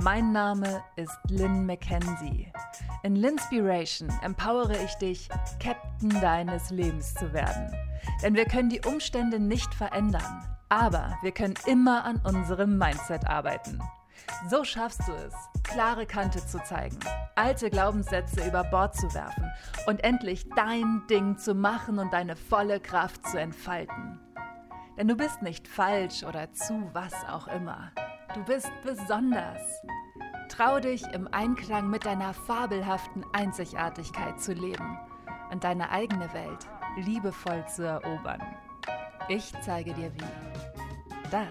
Mein Name ist Lynn McKenzie. In Linspiration empowere ich dich, Captain deines Lebens zu werden. Denn wir können die Umstände nicht verändern, aber wir können immer an unserem Mindset arbeiten. So schaffst du es, klare Kante zu zeigen, alte Glaubenssätze über Bord zu werfen und endlich dein Ding zu machen und deine volle Kraft zu entfalten. Denn du bist nicht falsch oder zu was auch immer. Du bist besonders. Trau dich, im Einklang mit deiner fabelhaften Einzigartigkeit zu leben und deine eigene Welt liebevoll zu erobern. Ich zeige dir wie. Das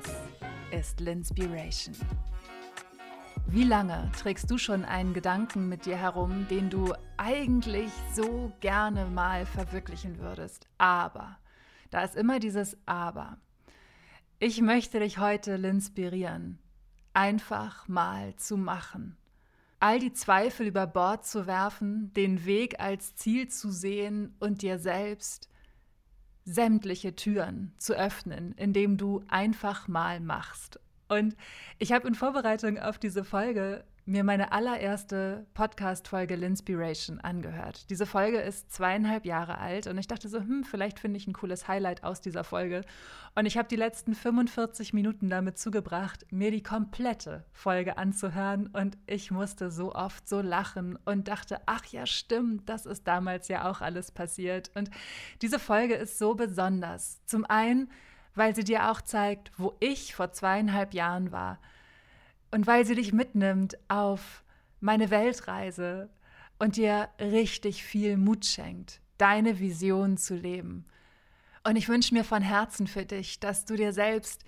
ist Linspiration. Wie lange trägst du schon einen Gedanken mit dir herum, den du eigentlich so gerne mal verwirklichen würdest? Aber, da ist immer dieses Aber. Ich möchte dich heute inspirieren, einfach mal zu machen. All die Zweifel über Bord zu werfen, den Weg als Ziel zu sehen und dir selbst sämtliche Türen zu öffnen, indem du einfach mal machst. Und ich habe in Vorbereitung auf diese Folge mir meine allererste Podcast-Folge Linspiration angehört. Diese Folge ist zweieinhalb Jahre alt und ich dachte so, hm, vielleicht finde ich ein cooles Highlight aus dieser Folge. Und ich habe die letzten 45 Minuten damit zugebracht, mir die komplette Folge anzuhören und ich musste so oft so lachen und dachte, ach ja, stimmt, das ist damals ja auch alles passiert. Und diese Folge ist so besonders. Zum einen, weil sie dir auch zeigt, wo ich vor zweieinhalb Jahren war und weil sie dich mitnimmt auf meine Weltreise und dir richtig viel Mut schenkt, deine Vision zu leben. Und ich wünsche mir von Herzen für dich, dass du dir selbst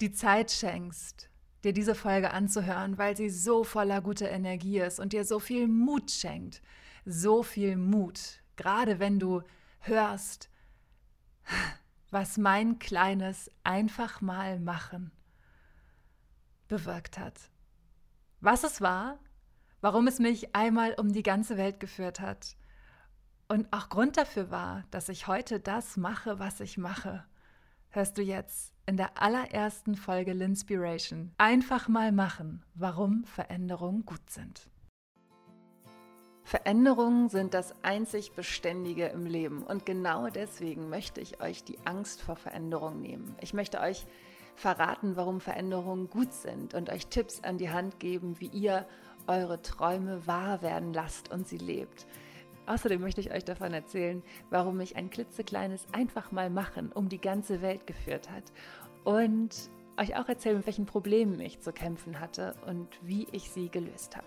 die Zeit schenkst, dir diese Folge anzuhören, weil sie so voller guter Energie ist und dir so viel Mut schenkt. So viel Mut, gerade wenn du hörst, was mein kleines einfach mal machen bewirkt hat. Was es war, warum es mich einmal um die ganze Welt geführt hat und auch Grund dafür war, dass ich heute das mache, was ich mache, hörst du jetzt in der allerersten Folge Linspiration. Einfach mal machen, warum Veränderungen gut sind. Veränderungen sind das einzig Beständige im Leben und genau deswegen möchte ich euch die Angst vor Veränderung nehmen. Ich möchte euch verraten, warum Veränderungen gut sind und euch Tipps an die Hand geben, wie ihr eure Träume wahr werden lasst und sie lebt. Außerdem möchte ich euch davon erzählen, warum mich ein klitzekleines einfach mal machen um die ganze Welt geführt hat und euch auch erzählen, mit welchen Problemen ich zu kämpfen hatte und wie ich sie gelöst habe.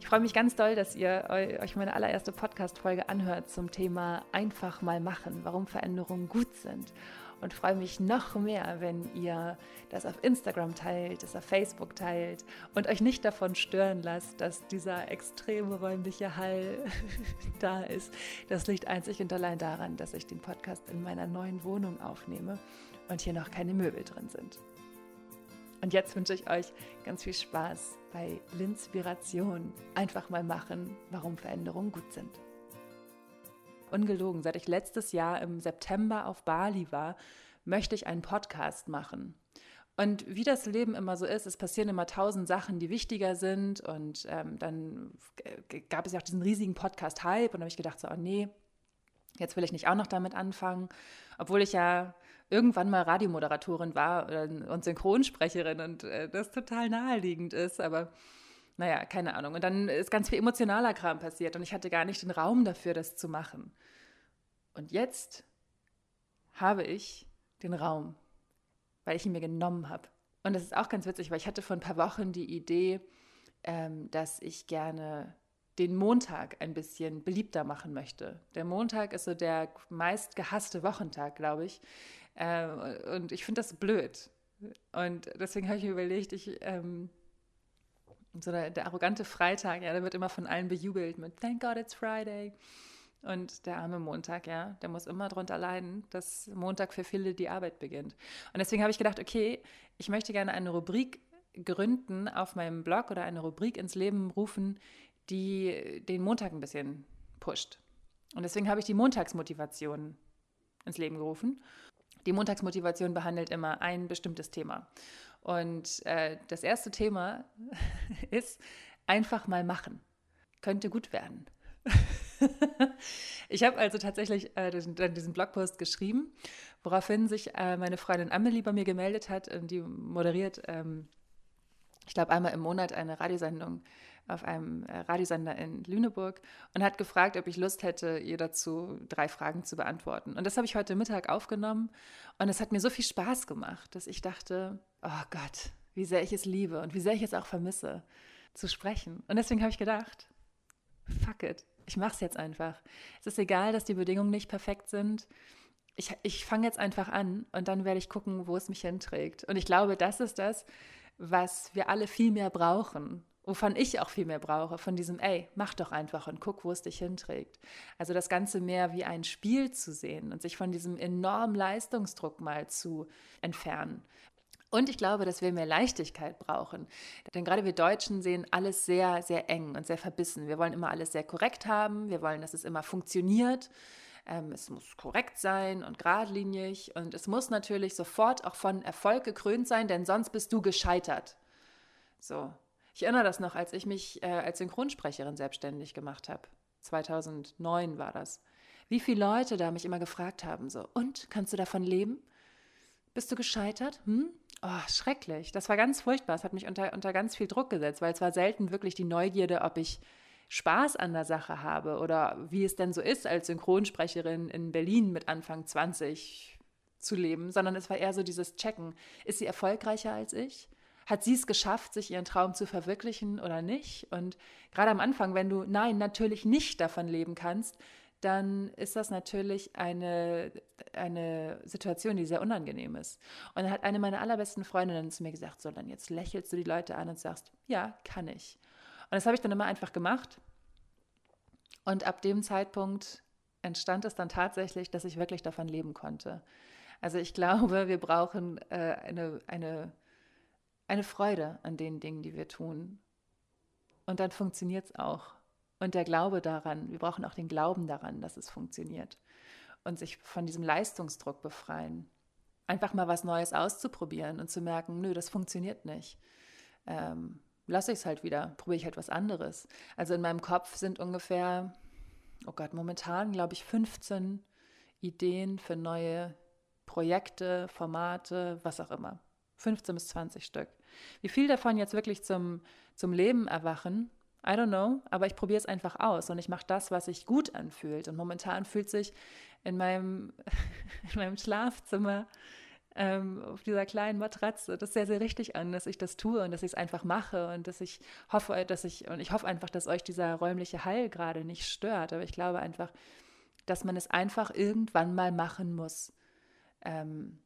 Ich freue mich ganz doll, dass ihr euch meine allererste Podcast-Folge anhört zum Thema einfach mal machen, warum Veränderungen gut sind und freue mich noch mehr, wenn ihr das auf Instagram teilt, das auf Facebook teilt und euch nicht davon stören lasst, dass dieser extreme räumliche Hall da ist. Das liegt einzig und allein daran, dass ich den Podcast in meiner neuen Wohnung aufnehme und hier noch keine Möbel drin sind. Und jetzt wünsche ich euch ganz viel Spaß bei Linspiration. Einfach mal machen, warum Veränderungen gut sind ungelogen, seit ich letztes Jahr im September auf Bali war, möchte ich einen Podcast machen. Und wie das Leben immer so ist, es passieren immer tausend Sachen, die wichtiger sind. Und ähm, dann gab es ja auch diesen riesigen Podcast-Hype. Und da habe ich gedacht, so, oh nee, jetzt will ich nicht auch noch damit anfangen. Obwohl ich ja irgendwann mal Radiomoderatorin war und Synchronsprecherin und äh, das total naheliegend ist. Aber naja, keine Ahnung. Und dann ist ganz viel emotionaler Kram passiert und ich hatte gar nicht den Raum dafür, das zu machen. Und jetzt habe ich den Raum, weil ich ihn mir genommen habe. Und das ist auch ganz witzig, weil ich hatte vor ein paar Wochen die Idee, ähm, dass ich gerne den Montag ein bisschen beliebter machen möchte. Der Montag ist so der meist gehasste Wochentag, glaube ich. Äh, und ich finde das blöd. Und deswegen habe ich mir überlegt, ich ähm, so der, der, arrogante Freitag, ja, der wird immer von allen bejubelt mit Thank God it's Friday. Und der arme Montag, ja, der muss immer darunter leiden, dass Montag für viele die Arbeit beginnt. Und deswegen habe ich gedacht, okay, ich möchte gerne eine Rubrik gründen auf meinem Blog oder eine Rubrik ins Leben rufen, die den Montag ein bisschen pusht. Und deswegen habe ich die Montagsmotivation ins Leben gerufen. Die Montagsmotivation behandelt immer ein bestimmtes Thema. Und äh, das erste Thema ist einfach mal machen. Könnte gut werden. ich habe also tatsächlich äh, diesen, diesen, Blogpost geschrieben, woraufhin sich äh, meine Freundin Amelie bei mir gemeldet hat, und die moderiert, ähm, ich glaube, einmal im Monat eine Radiosendung auf einem äh, Radiosender in Lüneburg und hat gefragt, ob ich Lust hätte, ihr dazu drei Fragen zu beantworten. Und das habe ich heute Mittag aufgenommen und es hat mir so viel Spaß gemacht, dass ich dachte, oh Gott, wie sehr ich es liebe und wie sehr ich es auch vermisse, zu sprechen. Und deswegen habe ich gedacht, fuck it, ich mache es jetzt einfach. Es ist egal, dass die Bedingungen nicht perfekt sind. Ich, ich fange jetzt einfach an und dann werde ich gucken, wo es mich hinträgt. Und ich glaube, das ist das, was wir alle viel mehr brauchen wovon ich auch viel mehr brauche, von diesem, ey, mach doch einfach und guck, wo es dich hinträgt. Also das Ganze mehr wie ein Spiel zu sehen und sich von diesem enormen Leistungsdruck mal zu entfernen. Und ich glaube, dass wir mehr Leichtigkeit brauchen. Denn gerade wir Deutschen sehen alles sehr, sehr eng und sehr verbissen. Wir wollen immer alles sehr korrekt haben. Wir wollen, dass es immer funktioniert. Ähm, es muss korrekt sein und geradlinig. Und es muss natürlich sofort auch von Erfolg gekrönt sein, denn sonst bist du gescheitert. So, ich erinnere das noch, als ich mich äh, als Synchronsprecherin selbstständig gemacht habe. 2009 war das. Wie viele Leute da mich immer gefragt haben, so, und, kannst du davon leben? Bist du gescheitert? Hm? Oh, schrecklich. Das war ganz furchtbar. Es hat mich unter, unter ganz viel Druck gesetzt, weil es war selten wirklich die Neugierde, ob ich Spaß an der Sache habe oder wie es denn so ist, als Synchronsprecherin in Berlin mit Anfang 20 zu leben, sondern es war eher so dieses Checken. Ist sie erfolgreicher als ich? hat sie es geschafft, sich ihren Traum zu verwirklichen oder nicht? Und gerade am Anfang, wenn du nein, natürlich nicht davon leben kannst, dann ist das natürlich eine, eine Situation, die sehr unangenehm ist. Und dann hat eine meiner allerbesten Freundinnen zu mir gesagt, so, dann jetzt lächelst du die Leute an und sagst, ja, kann ich. Und das habe ich dann immer einfach gemacht. Und ab dem Zeitpunkt entstand es dann tatsächlich, dass ich wirklich davon leben konnte. Also ich glaube, wir brauchen äh, eine, eine eine Freude an den Dingen, die wir tun. Und dann funktioniert es auch. Und der Glaube daran, wir brauchen auch den Glauben daran, dass es funktioniert. Und sich von diesem Leistungsdruck befreien. Einfach mal was Neues auszuprobieren und zu merken, nö, das funktioniert nicht. Ähm, lasse ich es halt wieder, probiere ich halt was anderes. Also in meinem Kopf sind ungefähr, oh Gott, momentan glaube ich 15 Ideen für neue Projekte, Formate, was auch immer. 15 bis 20 Stück. Wie viel davon jetzt wirklich zum, zum Leben erwachen, I don't know, aber ich probiere es einfach aus und ich mache das, was sich gut anfühlt. Und momentan fühlt sich in meinem, in meinem Schlafzimmer ähm, auf dieser kleinen Matratze das sehr, sehr richtig an, dass ich das tue und dass ich es einfach mache und dass ich hoffe, dass ich, und ich hoffe einfach, dass euch dieser räumliche Hall gerade nicht stört. Aber ich glaube einfach, dass man es einfach irgendwann mal machen muss. Ähm,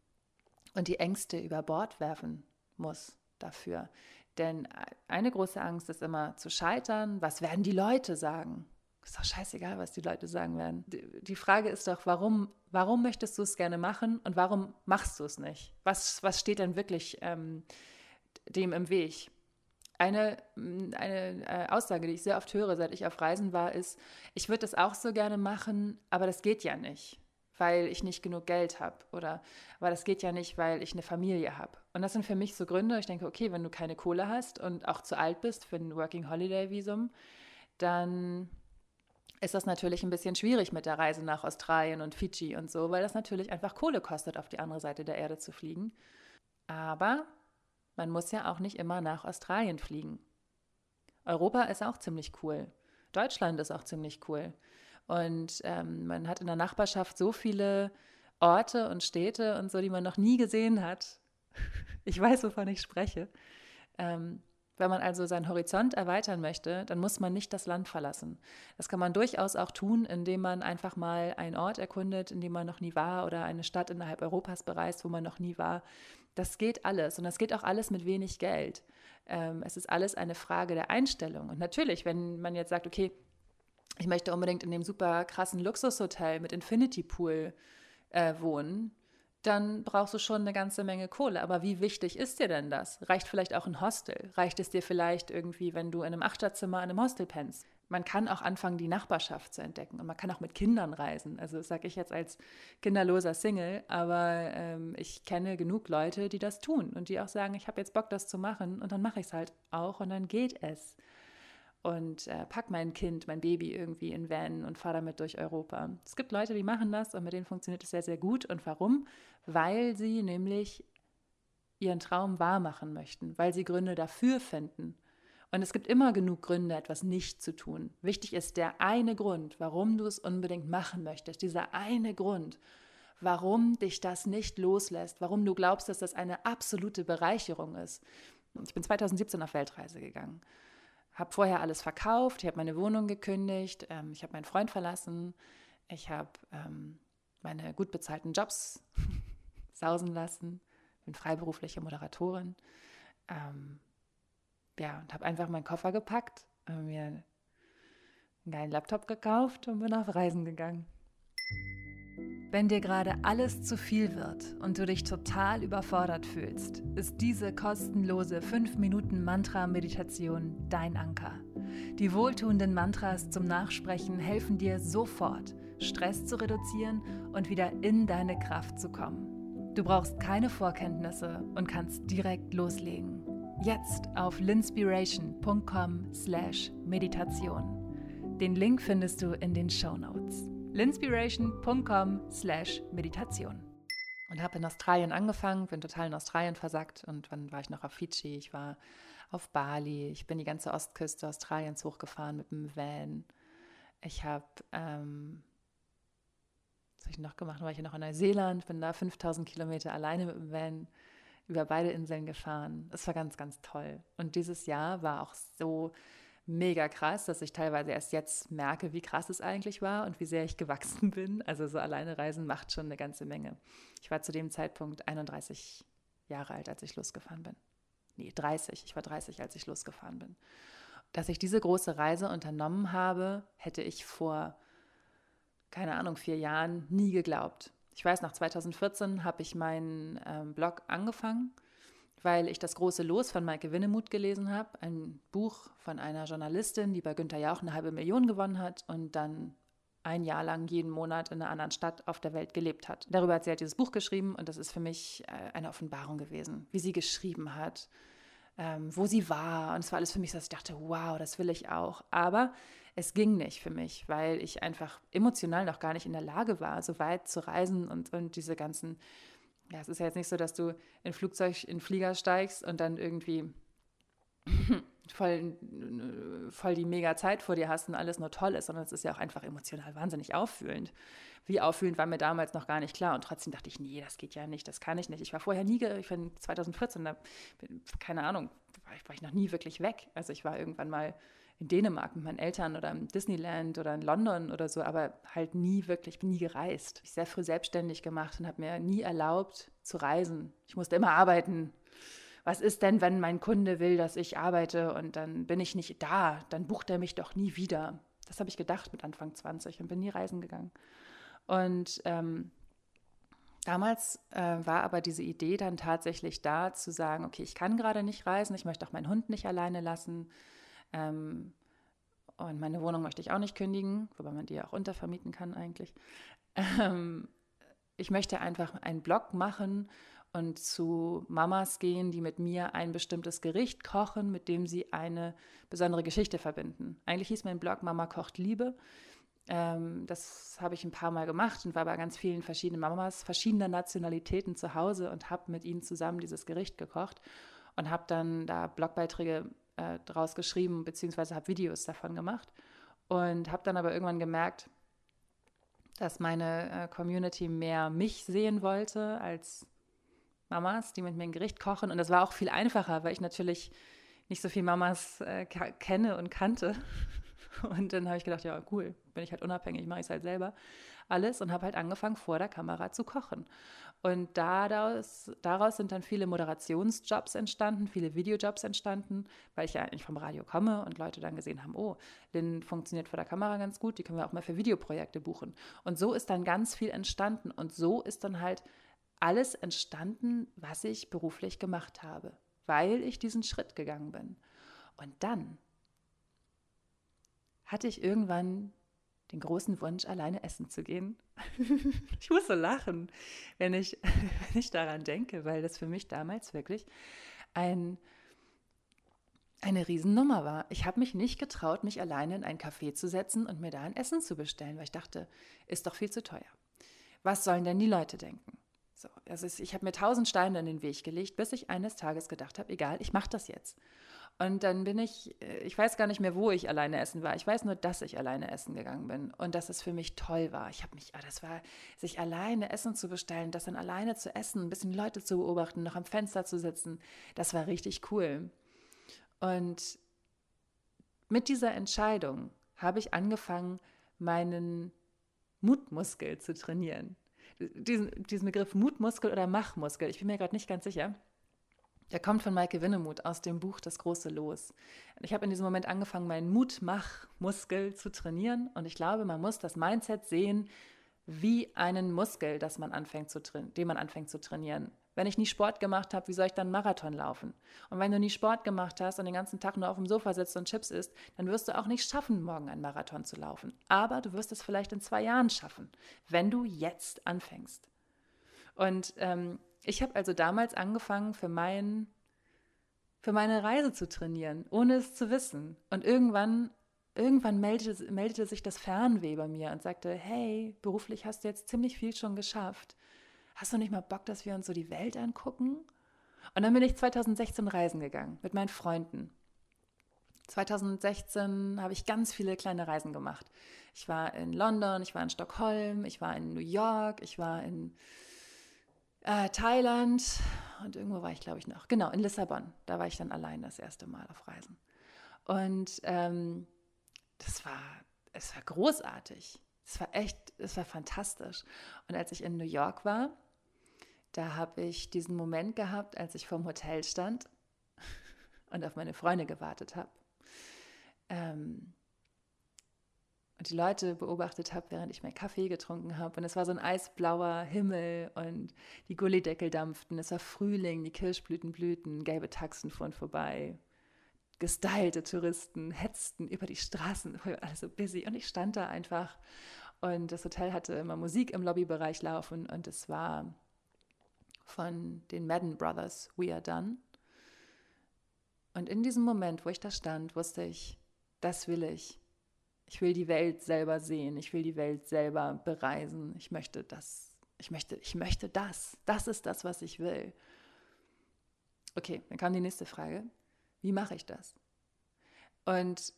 und die Ängste über Bord werfen muss dafür. Denn eine große Angst ist immer zu scheitern. Was werden die Leute sagen? Ist doch scheißegal, was die Leute sagen werden. Die Frage ist doch, warum, warum möchtest du es gerne machen und warum machst du es nicht? Was, was steht denn wirklich ähm, dem im Weg? Eine, eine äh, Aussage, die ich sehr oft höre, seit ich auf Reisen war, ist, ich würde das auch so gerne machen, aber das geht ja nicht weil ich nicht genug Geld habe oder aber das geht ja nicht, weil ich eine Familie habe. Und das sind für mich so Gründe, ich denke, okay, wenn du keine Kohle hast und auch zu alt bist für ein Working Holiday Visum, dann ist das natürlich ein bisschen schwierig mit der Reise nach Australien und Fidschi und so, weil das natürlich einfach Kohle kostet, auf die andere Seite der Erde zu fliegen. Aber man muss ja auch nicht immer nach Australien fliegen. Europa ist auch ziemlich cool. Deutschland ist auch ziemlich cool. Und ähm, man hat in der Nachbarschaft so viele Orte und Städte und so, die man noch nie gesehen hat. Ich weiß, wovon ich spreche. Ähm, wenn man also seinen Horizont erweitern möchte, dann muss man nicht das Land verlassen. Das kann man durchaus auch tun, indem man einfach mal einen Ort erkundet, in dem man noch nie war oder eine Stadt innerhalb Europas bereist, wo man noch nie war. Das geht alles und das geht auch alles mit wenig Geld. Ähm, es ist alles eine Frage der Einstellung. Und natürlich, wenn man jetzt sagt, okay, ich möchte unbedingt in dem super krassen Luxushotel mit Infinity Pool äh, wohnen, dann brauchst du schon eine ganze Menge Kohle. Aber wie wichtig ist dir denn das? Reicht vielleicht auch ein Hostel? Reicht es dir vielleicht irgendwie, wenn du in einem Achterzimmer in einem Hostel pennst? man kann auch anfangen, die Nachbarschaft zu entdecken und man kann auch mit Kindern reisen. Also das sage ich jetzt als kinderloser Single, aber ähm, ich kenne genug Leute, die das tun und die auch sagen, ich habe jetzt Bock, das zu machen und dann mache ich es halt auch und dann geht es. Und äh, pack mein Kind, mein Baby irgendwie in Van und fahre damit durch Europa. Es gibt Leute, die machen das und mit denen funktioniert es sehr, sehr gut. Und warum? Weil sie nämlich ihren Traum wahrmachen möchten, weil sie Gründe dafür finden und es gibt immer genug Gründe, etwas nicht zu tun. Wichtig ist der eine Grund, warum du es unbedingt machen möchtest. Dieser eine Grund, warum dich das nicht loslässt, warum du glaubst, dass das eine absolute Bereicherung ist. Ich bin 2017 auf Weltreise gegangen, habe vorher alles verkauft, ich habe meine Wohnung gekündigt, ähm, ich habe meinen Freund verlassen, ich habe ähm, meine gut bezahlten Jobs sausen lassen, bin freiberufliche Moderatorin. Ähm, ja, und habe einfach meinen Koffer gepackt, mir einen geilen Laptop gekauft und bin auf Reisen gegangen. Wenn dir gerade alles zu viel wird und du dich total überfordert fühlst, ist diese kostenlose 5-Minuten-Mantra-Meditation dein Anker. Die wohltuenden Mantras zum Nachsprechen helfen dir sofort, Stress zu reduzieren und wieder in deine Kraft zu kommen. Du brauchst keine Vorkenntnisse und kannst direkt loslegen. Jetzt auf linspiration.com slash Meditation. Den Link findest du in den Show Notes. linspiration.com slash Meditation. Und habe in Australien angefangen, bin total in Australien versackt und dann war ich noch auf Fidschi, ich war auf Bali, ich bin die ganze Ostküste Australiens hochgefahren mit dem Van. Ich habe, ähm, was habe ich noch gemacht? War ich noch in Neuseeland, bin da 5000 Kilometer alleine mit dem Van über beide Inseln gefahren. Es war ganz, ganz toll. Und dieses Jahr war auch so mega krass, dass ich teilweise erst jetzt merke, wie krass es eigentlich war und wie sehr ich gewachsen bin. Also so alleine reisen macht schon eine ganze Menge. Ich war zu dem Zeitpunkt 31 Jahre alt, als ich losgefahren bin. Nee, 30. Ich war 30, als ich losgefahren bin. Dass ich diese große Reise unternommen habe, hätte ich vor, keine Ahnung, vier Jahren nie geglaubt. Ich weiß, nach 2014 habe ich meinen ähm, Blog angefangen, weil ich das große Los von Maike Winnemuth gelesen habe, ein Buch von einer Journalistin, die bei Günther Jauch eine halbe Million gewonnen hat und dann ein Jahr lang jeden Monat in einer anderen Stadt auf der Welt gelebt hat. Darüber hat sie halt dieses Buch geschrieben und das ist für mich äh, eine Offenbarung gewesen, wie sie geschrieben hat, ähm, wo sie war. Und es war alles für mich so, dass ich dachte, wow, das will ich auch. Aber es ging nicht für mich, weil ich einfach emotional noch gar nicht in der Lage war, so weit zu reisen und, und diese ganzen, ja, es ist ja jetzt nicht so, dass du in Flugzeug, in Flieger steigst und dann irgendwie voll, voll die mega Zeit vor dir hast und alles nur toll ist, sondern es ist ja auch einfach emotional wahnsinnig auffühlend. Wie auffühlend war mir damals noch gar nicht klar und trotzdem dachte ich, nee, das geht ja nicht, das kann ich nicht. Ich war vorher nie, ich bin 2014, da, keine Ahnung, war ich, war ich noch nie wirklich weg. Also ich war irgendwann mal in Dänemark mit meinen Eltern oder im Disneyland oder in London oder so, aber halt nie wirklich, bin nie gereist. Ich sehr früh selbstständig gemacht und habe mir nie erlaubt zu reisen. Ich musste immer arbeiten. Was ist denn, wenn mein Kunde will, dass ich arbeite und dann bin ich nicht da? Dann bucht er mich doch nie wieder. Das habe ich gedacht mit Anfang 20 und bin nie reisen gegangen. Und ähm, Damals äh, war aber diese Idee dann tatsächlich da, zu sagen, okay, ich kann gerade nicht reisen, ich möchte auch meinen Hund nicht alleine lassen. Ähm, und meine Wohnung möchte ich auch nicht kündigen, wobei man die ja auch untervermieten kann eigentlich. Ähm, ich möchte einfach einen Blog machen und zu Mamas gehen, die mit mir ein bestimmtes Gericht kochen, mit dem sie eine besondere Geschichte verbinden. Eigentlich hieß mein Blog Mama kocht Liebe. Ähm, das habe ich ein paar Mal gemacht und war bei ganz vielen verschiedenen Mamas verschiedener Nationalitäten zu Hause und habe mit ihnen zusammen dieses Gericht gekocht und habe dann da Blogbeiträge äh, draus geschrieben, beziehungsweise habe Videos davon gemacht. Und habe dann aber irgendwann gemerkt, dass meine äh, Community mehr mich sehen wollte als Mamas, die mit mir ein Gericht kochen. Und das war auch viel einfacher, weil ich natürlich nicht so viele Mamas äh, kenne und kannte. Und dann habe ich gedacht, ja, cool, bin ich halt unabhängig, mache ich es halt selber alles und habe halt angefangen, vor der Kamera zu kochen. Und daraus, daraus sind dann viele Moderationsjobs entstanden, viele Videojobs entstanden, weil ich ja eigentlich vom Radio komme und Leute dann gesehen haben, oh, Lynn funktioniert vor der Kamera ganz gut, die können wir auch mal für Videoprojekte buchen. Und so ist dann ganz viel entstanden. Und so ist dann halt alles entstanden, was ich beruflich gemacht habe, weil ich diesen Schritt gegangen bin. Und dann hatte ich irgendwann den großen Wunsch, alleine essen zu gehen. ich muss so lachen, wenn ich, wenn ich daran denke, weil das für mich damals wirklich ein, eine Riesennummer war. Ich habe mich nicht getraut, mich alleine in ein Café zu setzen und mir da ein Essen zu bestellen, weil ich dachte, ist doch viel zu teuer. Was sollen denn die Leute denken? So, also ich habe mir tausend Steine in den Weg gelegt, bis ich eines Tages gedacht habe, egal, ich mache das jetzt. Und dann bin ich, äh, ich weiß gar nicht mehr, wo ich alleine essen war. Ich weiß nur, dass ich alleine essen gegangen bin und dass es für mich toll war. Ich habe mich, ah, das war, sich alleine Essen zu bestellen, das dann alleine zu essen, ein bisschen Leute zu beobachten, noch am Fenster zu sitzen, das war richtig cool. Und mit dieser Entscheidung habe ich angefangen, meinen Mutmuskel zu trainieren. Diesen, diesen Begriff Mutmuskel oder Machmuskel, ich bin mir gerade nicht ganz sicher. Der kommt von Maike Winnemuth aus dem Buch Das große Los. Ich habe in diesem Moment angefangen, meinen Mutmachmuskel zu trainieren und ich glaube, man muss das Mindset sehen wie einen Muskel, das man anfängt zu den man anfängt zu trainieren. Wenn ich nie Sport gemacht habe, wie soll ich dann Marathon laufen? Und wenn du nie Sport gemacht hast und den ganzen Tag nur auf dem Sofa sitzt und Chips isst, dann wirst du auch nicht schaffen, morgen einen Marathon zu laufen. Aber du wirst es vielleicht in zwei Jahren schaffen, wenn du jetzt anfängst. Und ähm, ich habe also damals angefangen, für, mein, für meine Reise zu trainieren, ohne es zu wissen. Und irgendwann, irgendwann meldete, meldete sich das Fernweh bei mir und sagte, hey, beruflich hast du jetzt ziemlich viel schon geschafft. Hast du nicht mal Bock, dass wir uns so die Welt angucken? Und dann bin ich 2016 reisen gegangen mit meinen Freunden. 2016 habe ich ganz viele kleine Reisen gemacht. Ich war in London, ich war in Stockholm, ich war in New York, ich war in äh, Thailand und irgendwo war ich, glaube ich, noch. Genau, in Lissabon. Da war ich dann allein das erste Mal auf Reisen. Und ähm, das war, es war großartig. Es war echt, es war fantastisch. Und als ich in New York war, da habe ich diesen Moment gehabt, als ich vorm Hotel stand und auf meine Freunde gewartet habe. Ähm, und die Leute beobachtet habe, während ich meinen Kaffee getrunken habe. Und es war so ein eisblauer Himmel und die Gullideckel dampften. Es war Frühling, die Kirschblüten blühten, gelbe Taxen fuhren vorbei. Gestylte Touristen hetzten über die Straßen, also busy. Und ich stand da einfach. Und das Hotel hatte immer Musik im Lobbybereich laufen. Und es war von den Madden Brothers, We Are Done. Und in diesem Moment, wo ich da stand, wusste ich, das will ich. Ich will die Welt selber sehen. Ich will die Welt selber bereisen. Ich möchte das. Ich möchte, ich möchte das. Das ist das, was ich will. Okay, dann kam die nächste Frage. Wie mache ich das? Und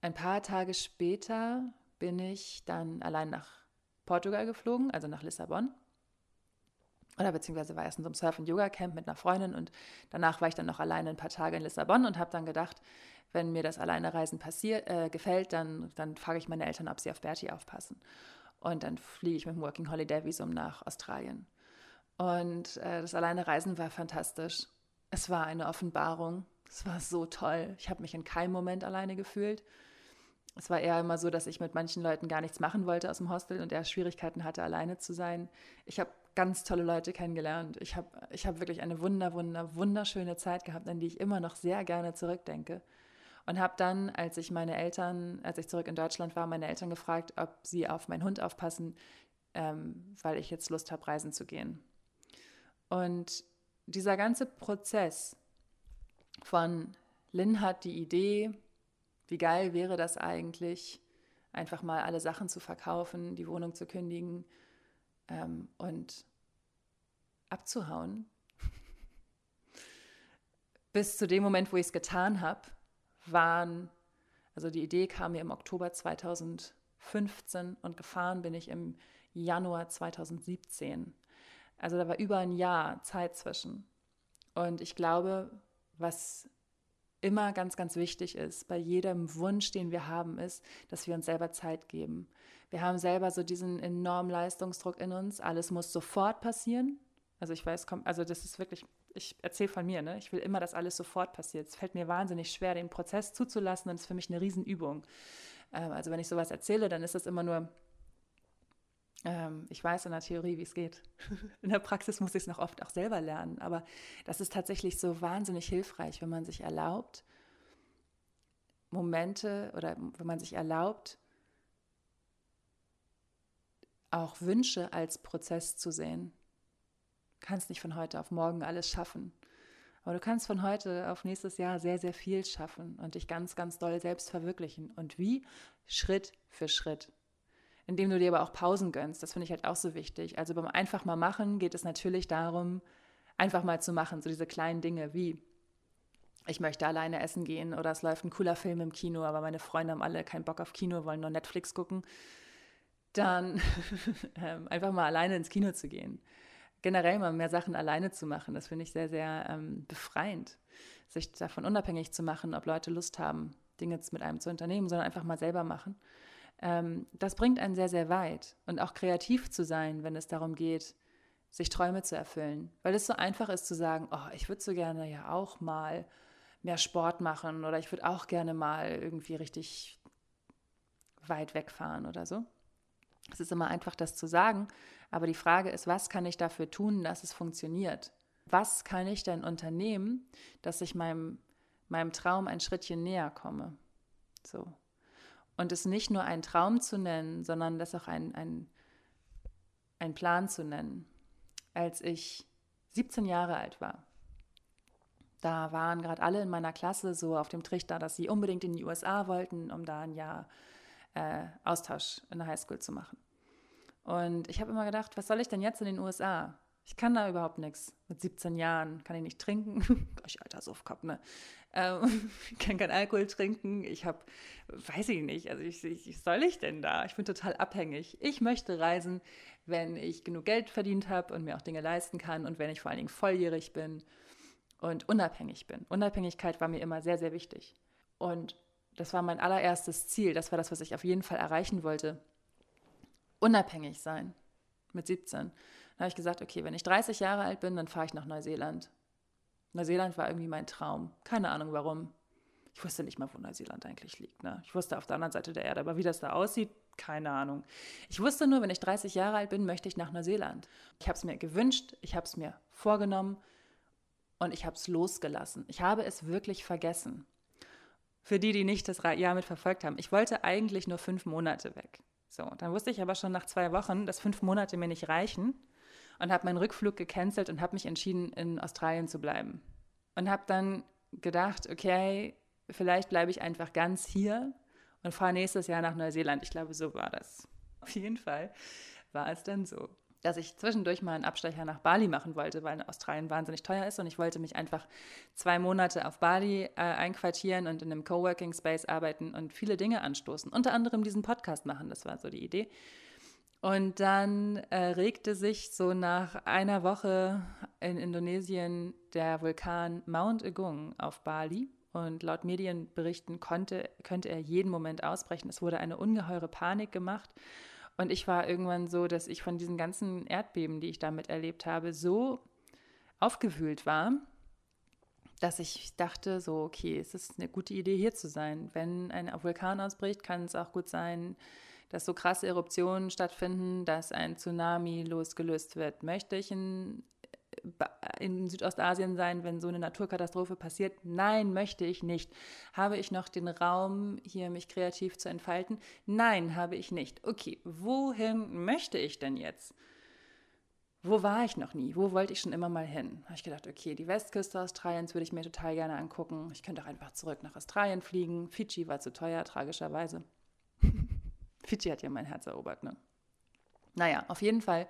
ein paar Tage später bin ich dann allein nach Portugal geflogen, also nach Lissabon. Oder beziehungsweise war erst in so einem Surf- und Yoga-Camp mit einer Freundin und danach war ich dann noch alleine ein paar Tage in Lissabon und habe dann gedacht, wenn mir das Alleinereisen passiert, äh, gefällt, dann, dann frage ich meine Eltern, ob sie auf Bertie aufpassen. Und dann fliege ich mit dem Working Holiday Visum nach Australien. Und äh, das Alleinereisen war fantastisch. Es war eine Offenbarung. Es war so toll. Ich habe mich in keinem Moment alleine gefühlt. Es war eher immer so, dass ich mit manchen Leuten gar nichts machen wollte aus dem Hostel und er Schwierigkeiten hatte, alleine zu sein. Ich habe ganz tolle Leute kennengelernt. Ich habe ich hab wirklich eine wunder, wunder, wunderschöne Zeit gehabt, an die ich immer noch sehr gerne zurückdenke. Und habe dann, als ich meine Eltern, als ich zurück in Deutschland war, meine Eltern gefragt, ob sie auf meinen Hund aufpassen, ähm, weil ich jetzt Lust habe, reisen zu gehen. Und dieser ganze Prozess von Lynn hat die Idee, wie geil wäre das eigentlich, einfach mal alle Sachen zu verkaufen, die Wohnung zu kündigen ähm, und abzuhauen. Bis zu dem Moment, wo ich es getan habe, waren, also die Idee kam mir im Oktober 2015 und gefahren bin ich im Januar 2017. Also da war über ein Jahr Zeit zwischen. Und ich glaube, was immer ganz, ganz wichtig ist, bei jedem Wunsch, den wir haben, ist, dass wir uns selber Zeit geben. Wir haben selber so diesen enormen Leistungsdruck in uns. Alles muss sofort passieren. Also ich weiß, also das ist wirklich ich erzähle von mir, ne? ich will immer, dass alles sofort passiert. Es fällt mir wahnsinnig schwer, den Prozess zuzulassen und es ist für mich eine Riesenübung. Ähm, also wenn ich sowas erzähle, dann ist das immer nur, ähm, ich weiß in der Theorie, wie es geht. in der Praxis muss ich es noch oft auch selber lernen, aber das ist tatsächlich so wahnsinnig hilfreich, wenn man sich erlaubt, Momente oder wenn man sich erlaubt, auch Wünsche als Prozess zu sehen. Du kannst nicht von heute auf morgen alles schaffen. Aber du kannst von heute auf nächstes Jahr sehr, sehr viel schaffen und dich ganz, ganz doll selbst verwirklichen. Und wie? Schritt für Schritt. Indem du dir aber auch Pausen gönnst. Das finde ich halt auch so wichtig. Also beim einfach mal machen geht es natürlich darum, einfach mal zu machen. So diese kleinen Dinge wie ich möchte alleine essen gehen oder es läuft ein cooler Film im Kino, aber meine Freunde haben alle keinen Bock auf Kino, wollen nur Netflix gucken. Dann ähm, einfach mal alleine ins Kino zu gehen generell mal mehr Sachen alleine zu machen. Das finde ich sehr, sehr ähm, befreiend, sich davon unabhängig zu machen, ob Leute Lust haben, Dinge mit einem zu unternehmen, sondern einfach mal selber machen. Ähm, das bringt einen sehr, sehr weit. Und auch kreativ zu sein, wenn es darum geht, sich Träume zu erfüllen. Weil es so einfach ist zu sagen, oh, ich würde so gerne ja auch mal mehr Sport machen oder ich würde auch gerne mal irgendwie richtig weit wegfahren oder so. Es ist immer einfach, das zu sagen, aber die Frage ist, was kann ich dafür tun, dass es funktioniert? Was kann ich denn unternehmen, dass ich meinem, meinem Traum ein Schrittchen näher komme? So. Und es nicht nur ein Traum zu nennen, sondern das auch ein, ein, ein Plan zu nennen. Als ich 17 Jahre alt war, da waren gerade alle in meiner Klasse so auf dem Trichter, dass sie unbedingt in die USA wollten, um da ein Jahr äh, Austausch in der Highschool zu machen. Und ich habe immer gedacht, was soll ich denn jetzt in den USA? Ich kann da überhaupt nichts. Mit 17 Jahren kann ich nicht trinken. ich alter Suffkopf, ne? Ähm, ich kann keinen Alkohol trinken. Ich habe, weiß ich nicht, also ich, ich, soll ich denn da? Ich bin total abhängig. Ich möchte reisen, wenn ich genug Geld verdient habe und mir auch Dinge leisten kann und wenn ich vor allen Dingen volljährig bin und unabhängig bin. Unabhängigkeit war mir immer sehr, sehr wichtig. Und das war mein allererstes Ziel. Das war das, was ich auf jeden Fall erreichen wollte unabhängig sein mit 17. Dann habe ich gesagt, okay, wenn ich 30 Jahre alt bin, dann fahre ich nach Neuseeland. Neuseeland war irgendwie mein Traum. Keine Ahnung warum. Ich wusste nicht mal, wo Neuseeland eigentlich liegt. Ne? Ich wusste auf der anderen Seite der Erde, aber wie das da aussieht, keine Ahnung. Ich wusste nur, wenn ich 30 Jahre alt bin, möchte ich nach Neuseeland. Ich habe es mir gewünscht, ich habe es mir vorgenommen und ich habe es losgelassen. Ich habe es wirklich vergessen. Für die, die nicht das Jahr mit verfolgt haben. Ich wollte eigentlich nur fünf Monate weg. So, dann wusste ich aber schon nach zwei Wochen, dass fünf Monate mir nicht reichen und habe meinen Rückflug gecancelt und habe mich entschieden, in Australien zu bleiben. Und habe dann gedacht, okay, vielleicht bleibe ich einfach ganz hier und fahre nächstes Jahr nach Neuseeland. Ich glaube, so war das. Auf jeden Fall war es dann so dass ich zwischendurch mal einen Abstecher nach Bali machen wollte, weil Australien wahnsinnig teuer ist und ich wollte mich einfach zwei Monate auf Bali äh, einquartieren und in einem Coworking Space arbeiten und viele Dinge anstoßen. Unter anderem diesen Podcast machen, das war so die Idee. Und dann äh, regte sich so nach einer Woche in Indonesien der Vulkan Mount Agung auf Bali. Und laut Medienberichten konnte, könnte er jeden Moment ausbrechen. Es wurde eine ungeheure Panik gemacht. Und ich war irgendwann so, dass ich von diesen ganzen Erdbeben, die ich damit erlebt habe, so aufgewühlt war, dass ich dachte, so, okay, es ist eine gute Idee, hier zu sein. Wenn ein Vulkan ausbricht, kann es auch gut sein, dass so krasse Eruptionen stattfinden, dass ein Tsunami losgelöst wird. Möchte ich in in Südostasien sein, wenn so eine Naturkatastrophe passiert? Nein, möchte ich nicht. Habe ich noch den Raum, hier mich kreativ zu entfalten? Nein, habe ich nicht. Okay, wohin möchte ich denn jetzt? Wo war ich noch nie? Wo wollte ich schon immer mal hin? Habe ich gedacht, okay, die Westküste Australiens würde ich mir total gerne angucken. Ich könnte auch einfach zurück nach Australien fliegen. Fidschi war zu teuer, tragischerweise. Fidschi hat ja mein Herz erobert, ne? Naja, auf jeden Fall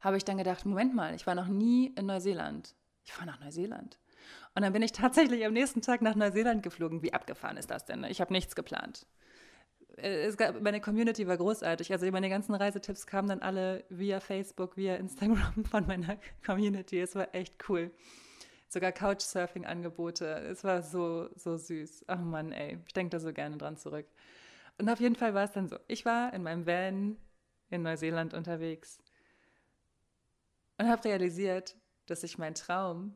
habe ich dann gedacht, Moment mal, ich war noch nie in Neuseeland. Ich fahre nach Neuseeland. Und dann bin ich tatsächlich am nächsten Tag nach Neuseeland geflogen. Wie abgefahren ist das denn? Ich habe nichts geplant. Äh, gab, meine Community war großartig. Also meine ganzen Reisetipps kamen dann alle via Facebook, via Instagram von meiner Community. Es war echt cool. Sogar Couchsurfing-Angebote. Es war so, so süß. Ach Mann, ey. Ich denke da so gerne dran zurück. Und auf jeden Fall war es dann so. Ich war in meinem Van in Neuseeland unterwegs und habe realisiert, dass sich mein Traum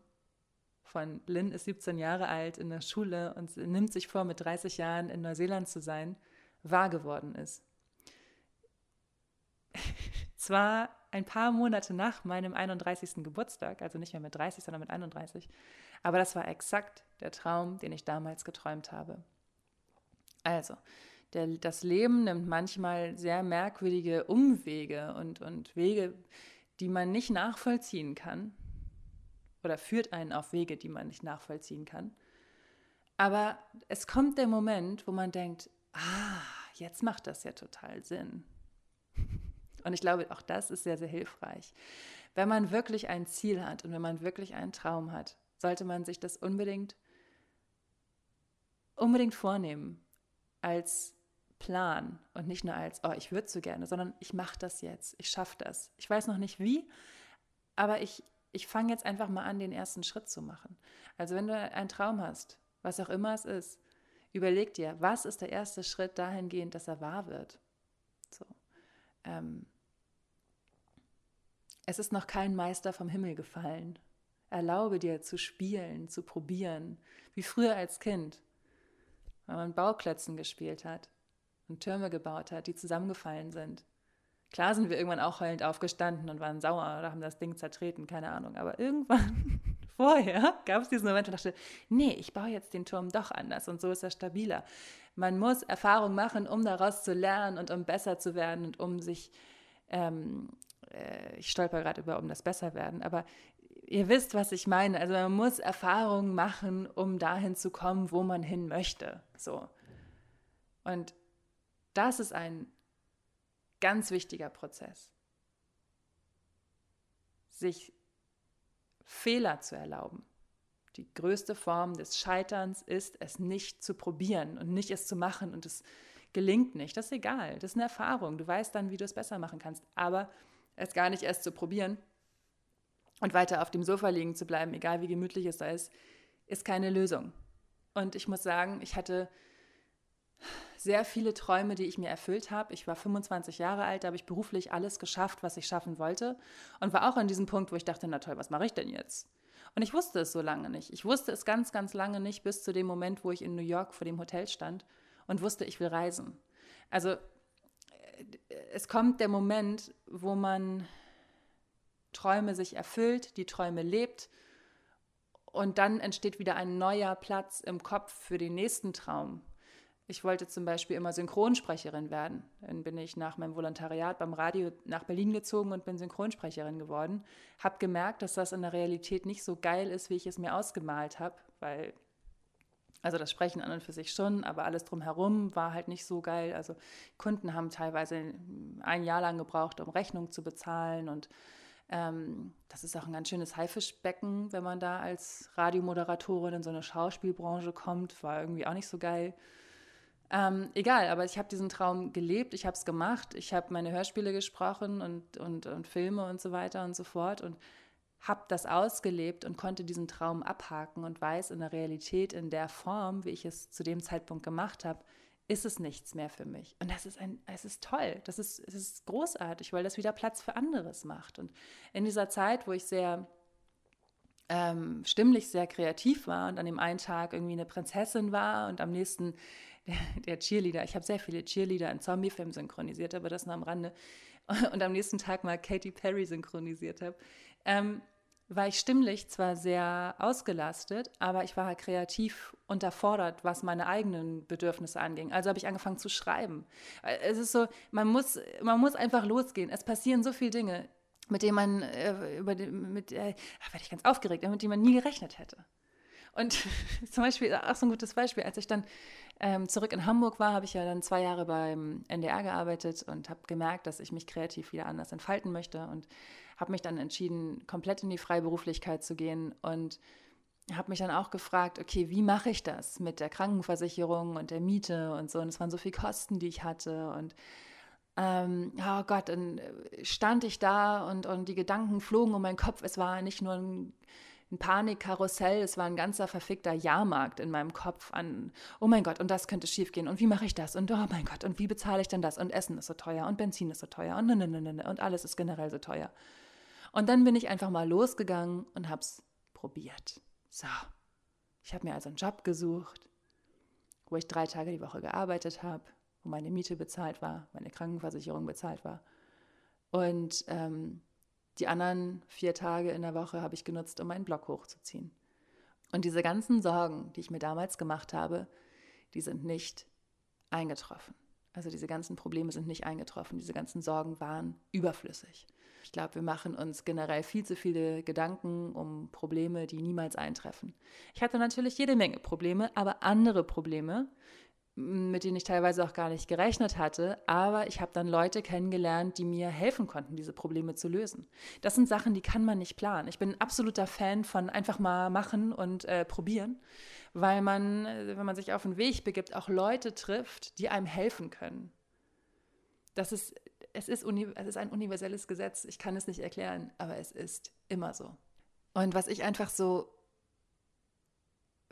von Lynn ist 17 Jahre alt in der Schule und nimmt sich vor, mit 30 Jahren in Neuseeland zu sein, wahr geworden ist. Zwar ein paar Monate nach meinem 31. Geburtstag, also nicht mehr mit 30, sondern mit 31, aber das war exakt der Traum, den ich damals geträumt habe. Also, der, das Leben nimmt manchmal sehr merkwürdige Umwege und, und Wege, die man nicht nachvollziehen kann. Oder führt einen auf Wege, die man nicht nachvollziehen kann. Aber es kommt der Moment, wo man denkt, ah, jetzt macht das ja total Sinn. Und ich glaube, auch das ist sehr, sehr hilfreich. Wenn man wirklich ein Ziel hat und wenn man wirklich einen Traum hat, sollte man sich das unbedingt, unbedingt vornehmen als Plan und nicht nur als, oh, ich würde so gerne, sondern ich mache das jetzt, ich schaffe das. Ich weiß noch nicht wie, aber ich, ich fange jetzt einfach mal an, den ersten Schritt zu machen. Also wenn du einen Traum hast, was auch immer es ist, überleg dir, was ist der erste Schritt dahingehend, dass er wahr wird. So. Ähm, es ist noch kein Meister vom Himmel gefallen. Erlaube dir zu spielen, zu probieren, wie früher als Kind, wenn man Bauklötzen gespielt hat und Türme gebaut hat, die zusammengefallen sind. Klar sind wir irgendwann auch heulend aufgestanden und waren sauer oder haben das Ding zertreten, keine Ahnung. Aber irgendwann vorher gab es diesen Moment und dachte, nee, ich baue jetzt den Turm doch anders und so ist er stabiler. Man muss Erfahrung machen, um daraus zu lernen und um besser zu werden und um sich ähm, äh, ich stolper gerade über um das Besserwerden, aber ihr wisst, was ich meine. Also man muss Erfahrungen machen, um dahin zu kommen, wo man hin möchte. So. Und das ist ein ganz wichtiger Prozess. Sich Fehler zu erlauben. Die größte Form des Scheiterns ist, es nicht zu probieren und nicht es zu machen und es gelingt nicht. Das ist egal. Das ist eine Erfahrung. Du weißt dann, wie du es besser machen kannst. Aber es gar nicht erst zu probieren und weiter auf dem Sofa liegen zu bleiben, egal wie gemütlich es da ist, ist keine Lösung. Und ich muss sagen, ich hatte sehr viele Träume, die ich mir erfüllt habe. Ich war 25 Jahre alt, da habe ich beruflich alles geschafft, was ich schaffen wollte. Und war auch an diesem Punkt, wo ich dachte, na toll, was mache ich denn jetzt? Und ich wusste es so lange nicht. Ich wusste es ganz, ganz lange nicht, bis zu dem Moment, wo ich in New York vor dem Hotel stand und wusste, ich will reisen. Also es kommt der Moment, wo man Träume sich erfüllt, die Träume lebt und dann entsteht wieder ein neuer Platz im Kopf für den nächsten Traum. Ich wollte zum Beispiel immer Synchronsprecherin werden. Dann bin ich nach meinem Volontariat beim Radio nach Berlin gezogen und bin Synchronsprecherin geworden. Habe gemerkt, dass das in der Realität nicht so geil ist, wie ich es mir ausgemalt habe, weil also das Sprechen an und für sich schon, aber alles drumherum war halt nicht so geil. Also Kunden haben teilweise ein Jahr lang gebraucht, um Rechnung zu bezahlen und ähm, das ist auch ein ganz schönes Haifischbecken, wenn man da als Radiomoderatorin in so eine Schauspielbranche kommt, war irgendwie auch nicht so geil. Ähm, egal, aber ich habe diesen Traum gelebt, ich habe es gemacht, ich habe meine Hörspiele gesprochen und, und, und Filme und so weiter und so fort und habe das ausgelebt und konnte diesen Traum abhaken und weiß in der Realität, in der Form, wie ich es zu dem Zeitpunkt gemacht habe, ist es nichts mehr für mich. Und das ist ein, es ist toll, das ist, es ist großartig, weil das wieder Platz für anderes macht. Und in dieser Zeit, wo ich sehr ähm, stimmlich sehr kreativ war und an dem einen Tag irgendwie eine Prinzessin war und am nächsten der, der Cheerleader. Ich habe sehr viele Cheerleader in Zombiefilmen synchronisiert, aber das nur am Rande. Und am nächsten Tag mal Katy Perry synchronisiert habe. Ähm, war ich stimmlich zwar sehr ausgelastet, aber ich war halt kreativ unterfordert, was meine eigenen Bedürfnisse anging. Also habe ich angefangen zu schreiben. Es ist so, man muss, man muss einfach losgehen. Es passieren so viele Dinge, mit denen man, äh, über mit, äh, werde ich ganz aufgeregt, mit denen man nie gerechnet hätte. Und zum Beispiel, auch so ein gutes Beispiel, als ich dann ähm, zurück in Hamburg war, habe ich ja dann zwei Jahre beim NDR gearbeitet und habe gemerkt, dass ich mich kreativ wieder anders entfalten möchte und habe mich dann entschieden, komplett in die Freiberuflichkeit zu gehen und habe mich dann auch gefragt, okay, wie mache ich das mit der Krankenversicherung und der Miete und so. Und es waren so viele Kosten, die ich hatte und ähm, oh Gott, dann stand ich da und, und die Gedanken flogen um meinen Kopf. Es war nicht nur ein ein Panikkarussell, es war ein ganzer verfickter Jahrmarkt in meinem Kopf an, oh mein Gott, und das könnte schiefgehen und wie mache ich das und oh mein Gott, und wie bezahle ich denn das und Essen ist so teuer und Benzin ist so teuer und ne, ne, ne, ne, ne und alles ist generell so teuer. Und dann bin ich einfach mal losgegangen und habe es probiert. So, ich habe mir also einen Job gesucht, wo ich drei Tage die Woche gearbeitet habe, wo meine Miete bezahlt war, meine Krankenversicherung bezahlt war. Und ähm, die anderen vier Tage in der Woche habe ich genutzt, um meinen Blog hochzuziehen. Und diese ganzen Sorgen, die ich mir damals gemacht habe, die sind nicht eingetroffen. Also diese ganzen Probleme sind nicht eingetroffen, diese ganzen Sorgen waren überflüssig. Ich glaube, wir machen uns generell viel zu viele Gedanken um Probleme, die niemals eintreffen. Ich hatte natürlich jede Menge Probleme, aber andere Probleme, mit denen ich teilweise auch gar nicht gerechnet hatte, aber ich habe dann Leute kennengelernt, die mir helfen konnten, diese Probleme zu lösen. Das sind Sachen, die kann man nicht planen. Ich bin ein absoluter Fan von einfach mal machen und äh, probieren, weil man, äh, wenn man sich auf den Weg begibt, auch Leute trifft, die einem helfen können. Das ist, es ist, es ist ein universelles Gesetz. Ich kann es nicht erklären, aber es ist immer so. Und was ich einfach so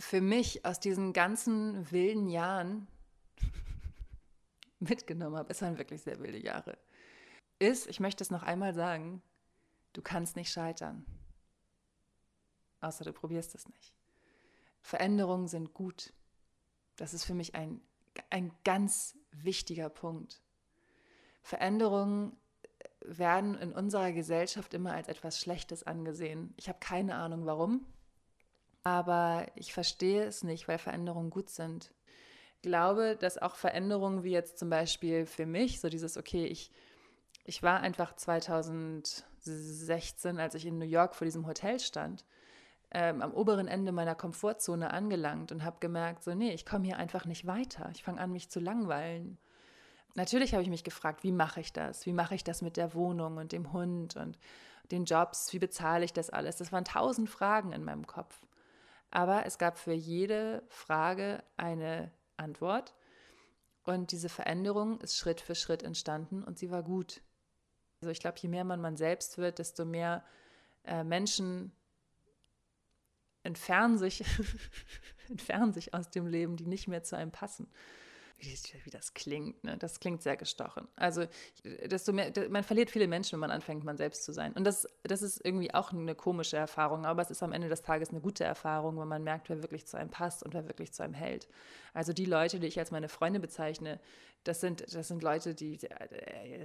für mich aus diesen ganzen wilden Jahren mitgenommen habe, es waren wirklich sehr wilde Jahre, ist, ich möchte es noch einmal sagen, du kannst nicht scheitern. Außer du probierst es nicht. Veränderungen sind gut. Das ist für mich ein, ein ganz wichtiger Punkt. Veränderungen werden in unserer Gesellschaft immer als etwas Schlechtes angesehen. Ich habe keine Ahnung warum, aber ich verstehe es nicht, weil Veränderungen gut sind glaube, dass auch Veränderungen wie jetzt zum Beispiel für mich, so dieses, okay, ich, ich war einfach 2016, als ich in New York vor diesem Hotel stand, ähm, am oberen Ende meiner Komfortzone angelangt und habe gemerkt, so, nee, ich komme hier einfach nicht weiter. Ich fange an, mich zu langweilen. Natürlich habe ich mich gefragt, wie mache ich das? Wie mache ich das mit der Wohnung und dem Hund und den Jobs? Wie bezahle ich das alles? Das waren tausend Fragen in meinem Kopf. Aber es gab für jede Frage eine Antwort. Und diese Veränderung ist Schritt für Schritt entstanden und sie war gut. Also ich glaube, je mehr man man selbst wird, desto mehr äh, Menschen entfernen sich, entfernen sich aus dem Leben, die nicht mehr zu einem passen wie, das klingt, ne? das klingt sehr gestochen. Also, desto mehr, man verliert viele Menschen, wenn man anfängt, man selbst zu sein. Und das, das ist irgendwie auch eine komische Erfahrung, aber es ist am Ende des Tages eine gute Erfahrung, wenn man merkt, wer wirklich zu einem passt und wer wirklich zu einem hält. Also die Leute, die ich als meine Freunde bezeichne, das sind, das sind Leute, die,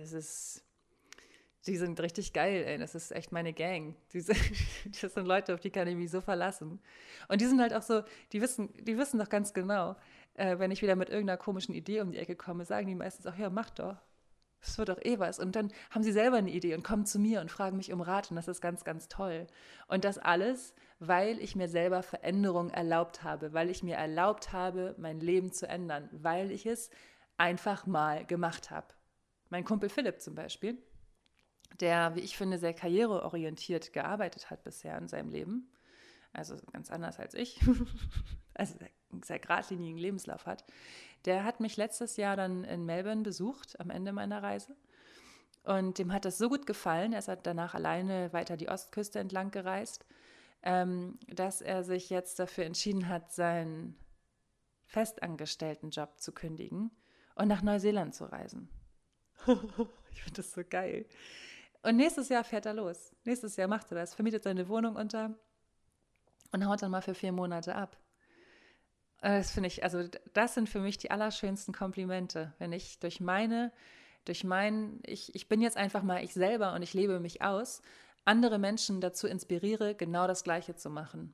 es ist, die sind richtig geil, ey. Das ist echt meine Gang. Diese, das sind Leute, auf die kann ich mich so verlassen. Und die sind halt auch so, die wissen, die wissen doch ganz genau, äh, wenn ich wieder mit irgendeiner komischen Idee um die Ecke komme, sagen die meistens auch, ja, mach doch. Das wird doch eh was. Und dann haben sie selber eine Idee und kommen zu mir und fragen mich um Rat. Und das ist ganz, ganz toll. Und das alles, weil ich mir selber Veränderung erlaubt habe, weil ich mir erlaubt habe, mein Leben zu ändern, weil ich es einfach mal gemacht habe. Mein Kumpel Philipp zum Beispiel, der, wie ich finde, sehr karriereorientiert gearbeitet hat bisher in seinem Leben, also ganz anders als ich, also sehr geradlinigen Lebenslauf hat, der hat mich letztes Jahr dann in Melbourne besucht am Ende meiner Reise. Und dem hat das so gut gefallen, er ist halt danach alleine weiter die Ostküste entlang gereist, ähm, dass er sich jetzt dafür entschieden hat, seinen festangestellten Job zu kündigen und nach Neuseeland zu reisen. ich finde das so geil. Und nächstes Jahr fährt er los. Nächstes Jahr macht er das, vermietet seine Wohnung unter und haut dann mal für vier Monate ab. Äh, das finde ich, also das sind für mich die allerschönsten Komplimente, wenn ich durch meine, durch mein, ich, ich bin jetzt einfach mal ich selber und ich lebe mich aus, andere Menschen dazu inspiriere, genau das Gleiche zu machen.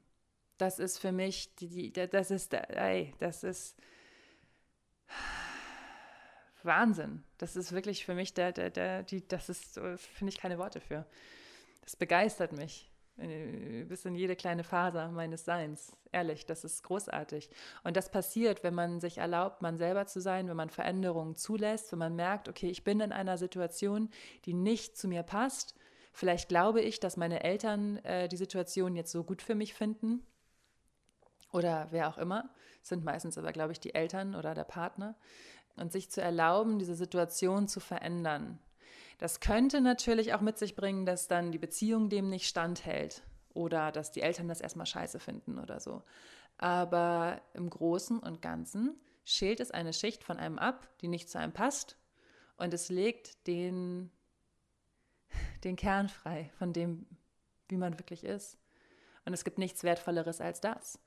Das ist für mich, die, die, das ist, ey, das ist Wahnsinn. Das ist wirklich für mich der, der, der, die, das ist, finde ich keine Worte für. Das begeistert mich bis in jede kleine Faser meines Seins. Ehrlich, das ist großartig. Und das passiert, wenn man sich erlaubt, man selber zu sein, wenn man Veränderungen zulässt, wenn man merkt, okay, ich bin in einer Situation, die nicht zu mir passt. Vielleicht glaube ich, dass meine Eltern äh, die Situation jetzt so gut für mich finden. Oder wer auch immer. Sind meistens aber, glaube ich, die Eltern oder der Partner. Und sich zu erlauben, diese Situation zu verändern das könnte natürlich auch mit sich bringen, dass dann die Beziehung dem nicht standhält oder dass die Eltern das erstmal scheiße finden oder so. Aber im Großen und Ganzen schält es eine Schicht von einem ab, die nicht zu einem passt und es legt den, den Kern frei von dem, wie man wirklich ist. Und es gibt nichts Wertvolleres als das.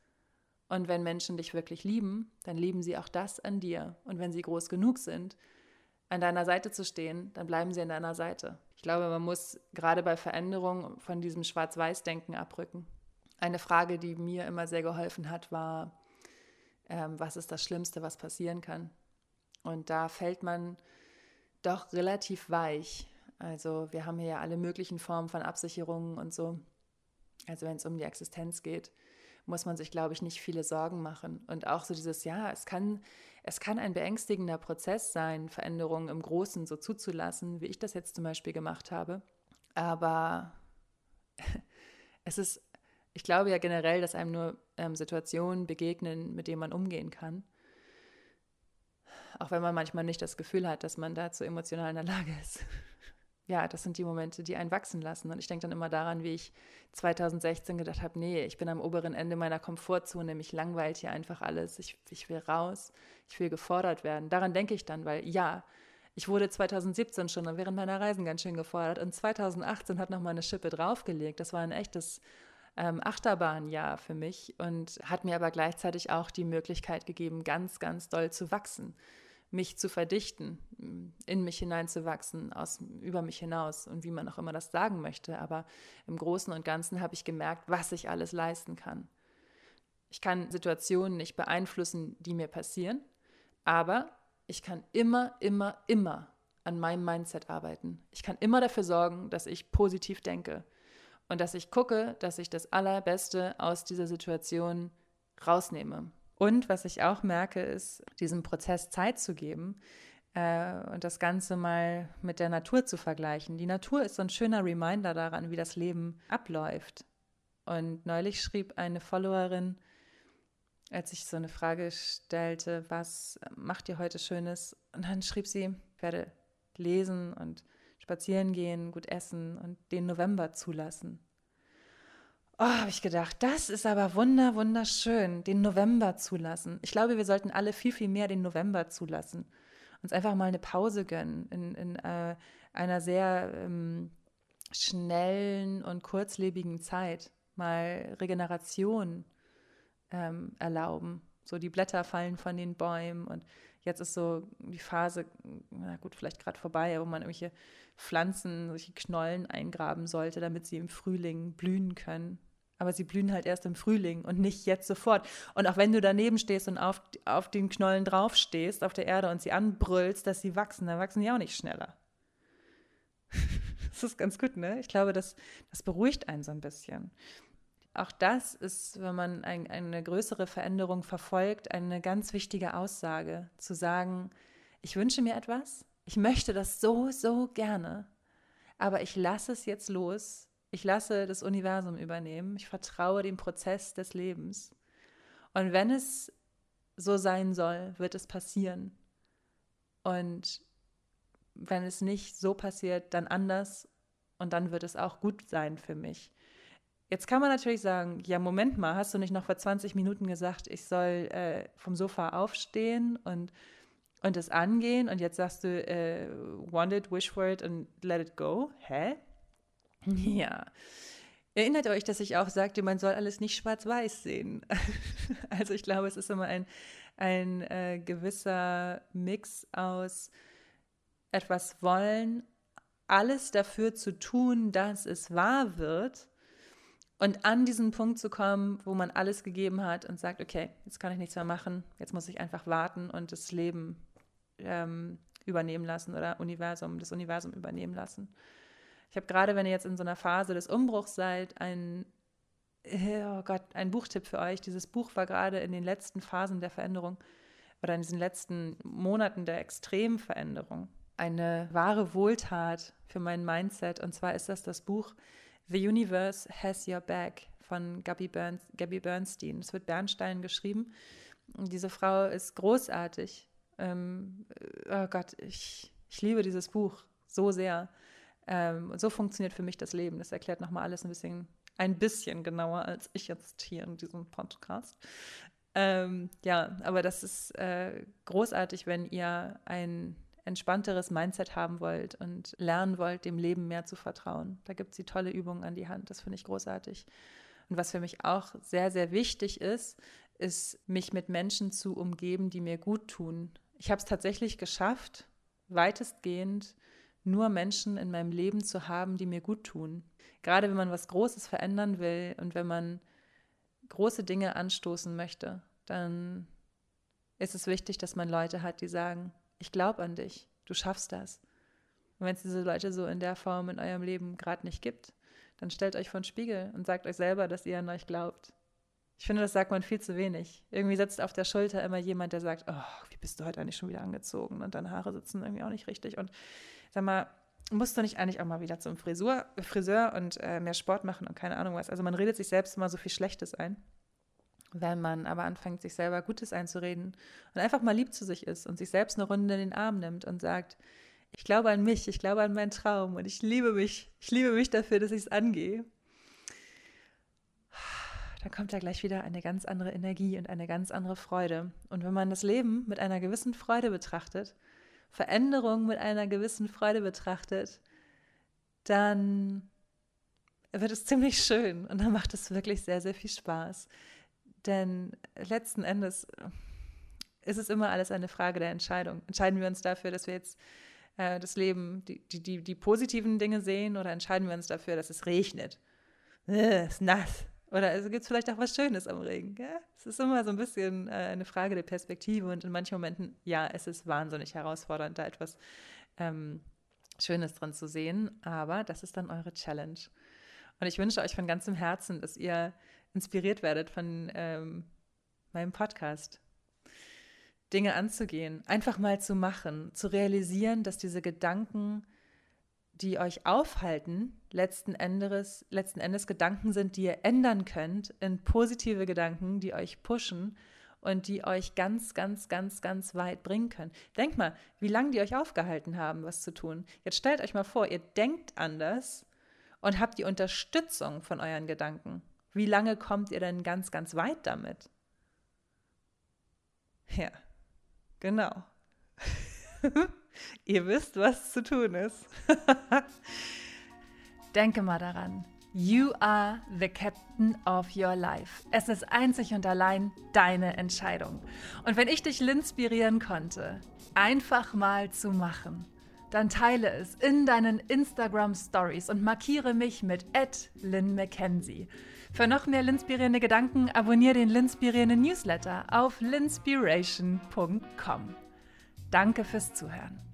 Und wenn Menschen dich wirklich lieben, dann lieben sie auch das an dir. Und wenn sie groß genug sind, an deiner Seite zu stehen, dann bleiben sie an deiner Seite. Ich glaube, man muss gerade bei Veränderungen von diesem Schwarz-Weiß-Denken abrücken. Eine Frage, die mir immer sehr geholfen hat, war, ähm, was ist das Schlimmste, was passieren kann? Und da fällt man doch relativ weich. Also wir haben hier ja alle möglichen Formen von Absicherungen und so. Also wenn es um die Existenz geht, muss man sich, glaube ich, nicht viele Sorgen machen. Und auch so dieses, ja, es kann, es kann ein beängstigender Prozess sein, Veränderungen im Großen so zuzulassen, wie ich das jetzt zum Beispiel gemacht habe. Aber es ist, ich glaube ja generell, dass einem nur ähm, Situationen begegnen, mit denen man umgehen kann. Auch wenn man manchmal nicht das Gefühl hat, dass man dazu emotional in der Lage ist ja, das sind die Momente, die einen wachsen lassen. Und ich denke dann immer daran, wie ich 2016 gedacht habe, nee, ich bin am oberen Ende meiner Komfortzone, mich langweilt hier einfach alles. Ich, ich will raus, ich will gefordert werden. Daran denke ich dann, weil ja, ich wurde 2017 schon während meiner Reisen ganz schön gefordert und 2018 hat nochmal eine Schippe draufgelegt. Das war ein echtes ähm, Achterbahnjahr für mich und hat mir aber gleichzeitig auch die Möglichkeit gegeben, ganz, ganz doll zu wachsen mich zu verdichten, in mich hineinzuwachsen, aus, über mich hinaus und wie man auch immer das sagen möchte. Aber im Großen und Ganzen habe ich gemerkt, was ich alles leisten kann. Ich kann Situationen nicht beeinflussen, die mir passieren, aber ich kann immer, immer, immer an meinem Mindset arbeiten. Ich kann immer dafür sorgen, dass ich positiv denke und dass ich gucke, dass ich das Allerbeste aus dieser Situation rausnehme. Und was ich auch merke, ist, diesem Prozess Zeit zu geben äh, und das Ganze mal mit der Natur zu vergleichen. Die Natur ist so ein schöner Reminder daran, wie das Leben abläuft. Und neulich schrieb eine Followerin, als ich so eine Frage stellte, was macht ihr heute Schönes? Und dann schrieb sie, ich werde lesen und spazieren gehen, gut essen und den November zulassen. Oh, habe ich gedacht, das ist aber wunder, wunderschön, den November zulassen. Ich glaube, wir sollten alle viel, viel mehr den November zulassen. Uns einfach mal eine Pause gönnen in, in äh, einer sehr ähm, schnellen und kurzlebigen Zeit. Mal Regeneration ähm, erlauben. So die Blätter fallen von den Bäumen und jetzt ist so die Phase, na gut, vielleicht gerade vorbei, wo man irgendwelche Pflanzen, solche Knollen eingraben sollte, damit sie im Frühling blühen können. Aber sie blühen halt erst im Frühling und nicht jetzt sofort. Und auch wenn du daneben stehst und auf, auf den Knollen draufstehst, auf der Erde und sie anbrüllst, dass sie wachsen, dann wachsen die auch nicht schneller. das ist ganz gut, ne? Ich glaube, das, das beruhigt einen so ein bisschen. Auch das ist, wenn man ein, eine größere Veränderung verfolgt, eine ganz wichtige Aussage, zu sagen, ich wünsche mir etwas, ich möchte das so, so gerne, aber ich lasse es jetzt los, ich lasse das Universum übernehmen. Ich vertraue dem Prozess des Lebens. Und wenn es so sein soll, wird es passieren. Und wenn es nicht so passiert, dann anders. Und dann wird es auch gut sein für mich. Jetzt kann man natürlich sagen, ja, Moment mal, hast du nicht noch vor 20 Minuten gesagt, ich soll äh, vom Sofa aufstehen und, und es angehen und jetzt sagst du, äh, want it, wish for it and let it go? Hä? Ja. Erinnert euch, dass ich auch sagte, man soll alles nicht schwarz-weiß sehen. also ich glaube, es ist immer ein, ein äh, gewisser Mix aus etwas wollen, alles dafür zu tun, dass es wahr wird und an diesen Punkt zu kommen, wo man alles gegeben hat und sagt, okay, jetzt kann ich nichts mehr machen, jetzt muss ich einfach warten und das Leben ähm, übernehmen lassen oder Universum, das Universum übernehmen lassen. Ich habe gerade, wenn ihr jetzt in so einer Phase des Umbruchs seid, ein, oh Gott, ein Buchtipp für euch. Dieses Buch war gerade in den letzten Phasen der Veränderung oder in diesen letzten Monaten der extremen Veränderung. Eine wahre Wohltat für mein Mindset. Und zwar ist das das Buch The Universe Has Your Back von Gabby, Bern Gabby Bernstein. Es wird Bernstein geschrieben. Und diese Frau ist großartig. Ähm, oh Gott, ich, ich liebe dieses Buch so sehr. Ähm, und so funktioniert für mich das Leben. Das erklärt nochmal alles ein bisschen, ein bisschen genauer als ich jetzt hier in diesem Podcast. Ähm, ja, aber das ist äh, großartig, wenn ihr ein entspannteres Mindset haben wollt und lernen wollt, dem Leben mehr zu vertrauen. Da gibt es die tolle Übungen an die Hand. Das finde ich großartig. Und was für mich auch sehr, sehr wichtig ist, ist, mich mit Menschen zu umgeben, die mir gut tun. Ich habe es tatsächlich geschafft, weitestgehend nur Menschen in meinem Leben zu haben, die mir gut tun. Gerade wenn man was Großes verändern will und wenn man große Dinge anstoßen möchte, dann ist es wichtig, dass man Leute hat, die sagen, Ich glaube an dich. Du schaffst das. Und wenn es diese Leute so in der Form in eurem Leben gerade nicht gibt, dann stellt euch vor den Spiegel und sagt euch selber, dass ihr an euch glaubt. Ich finde, das sagt man viel zu wenig. Irgendwie sitzt auf der Schulter immer jemand, der sagt, oh, wie bist du heute eigentlich schon wieder angezogen? Und deine Haare sitzen irgendwie auch nicht richtig. Und sag mal, musst du nicht eigentlich auch mal wieder zum Frisur, Friseur und äh, mehr Sport machen und keine Ahnung was. Also man redet sich selbst immer so viel Schlechtes ein. Wenn man aber anfängt, sich selber Gutes einzureden und einfach mal lieb zu sich ist und sich selbst eine Runde in den Arm nimmt und sagt, ich glaube an mich, ich glaube an meinen Traum und ich liebe mich, ich liebe mich dafür, dass ich es angehe. Da kommt ja gleich wieder eine ganz andere Energie und eine ganz andere Freude. Und wenn man das Leben mit einer gewissen Freude betrachtet, Veränderung mit einer gewissen Freude betrachtet, dann wird es ziemlich schön und dann macht es wirklich sehr, sehr viel Spaß. Denn letzten Endes ist es immer alles eine Frage der Entscheidung. Entscheiden wir uns dafür, dass wir jetzt äh, das Leben, die, die, die, positiven Dinge sehen oder entscheiden wir uns dafür, dass es regnet? Äh, es ist nass. Oder also gibt es vielleicht auch was Schönes am Regen. Es ist immer so ein bisschen äh, eine Frage der Perspektive und in manchen Momenten, ja, es ist wahnsinnig herausfordernd, da etwas ähm, Schönes drin zu sehen. Aber das ist dann eure Challenge. Und ich wünsche euch von ganzem Herzen, dass ihr inspiriert werdet von ähm, meinem Podcast. Dinge anzugehen, einfach mal zu machen, zu realisieren, dass diese Gedanken die euch aufhalten, letzten Endes, letzten Endes Gedanken sind, die ihr ändern könnt in positive Gedanken, die euch pushen und die euch ganz, ganz, ganz, ganz weit bringen können. Denkt mal, wie lange die euch aufgehalten haben, was zu tun. Jetzt stellt euch mal vor, ihr denkt anders und habt die Unterstützung von euren Gedanken. Wie lange kommt ihr denn ganz, ganz weit damit? Ja, genau. Ihr wisst, was zu tun ist. Denke mal daran. You are the captain of your life. Es ist einzig und allein deine Entscheidung. Und wenn ich dich inspirieren konnte, einfach mal zu machen, dann teile es in deinen Instagram Stories und markiere mich mit Lynn McKenzie. Für noch mehr linspirierende Gedanken abonniere den Linspirierenden Newsletter auf linspiration.com. Danke fürs Zuhören.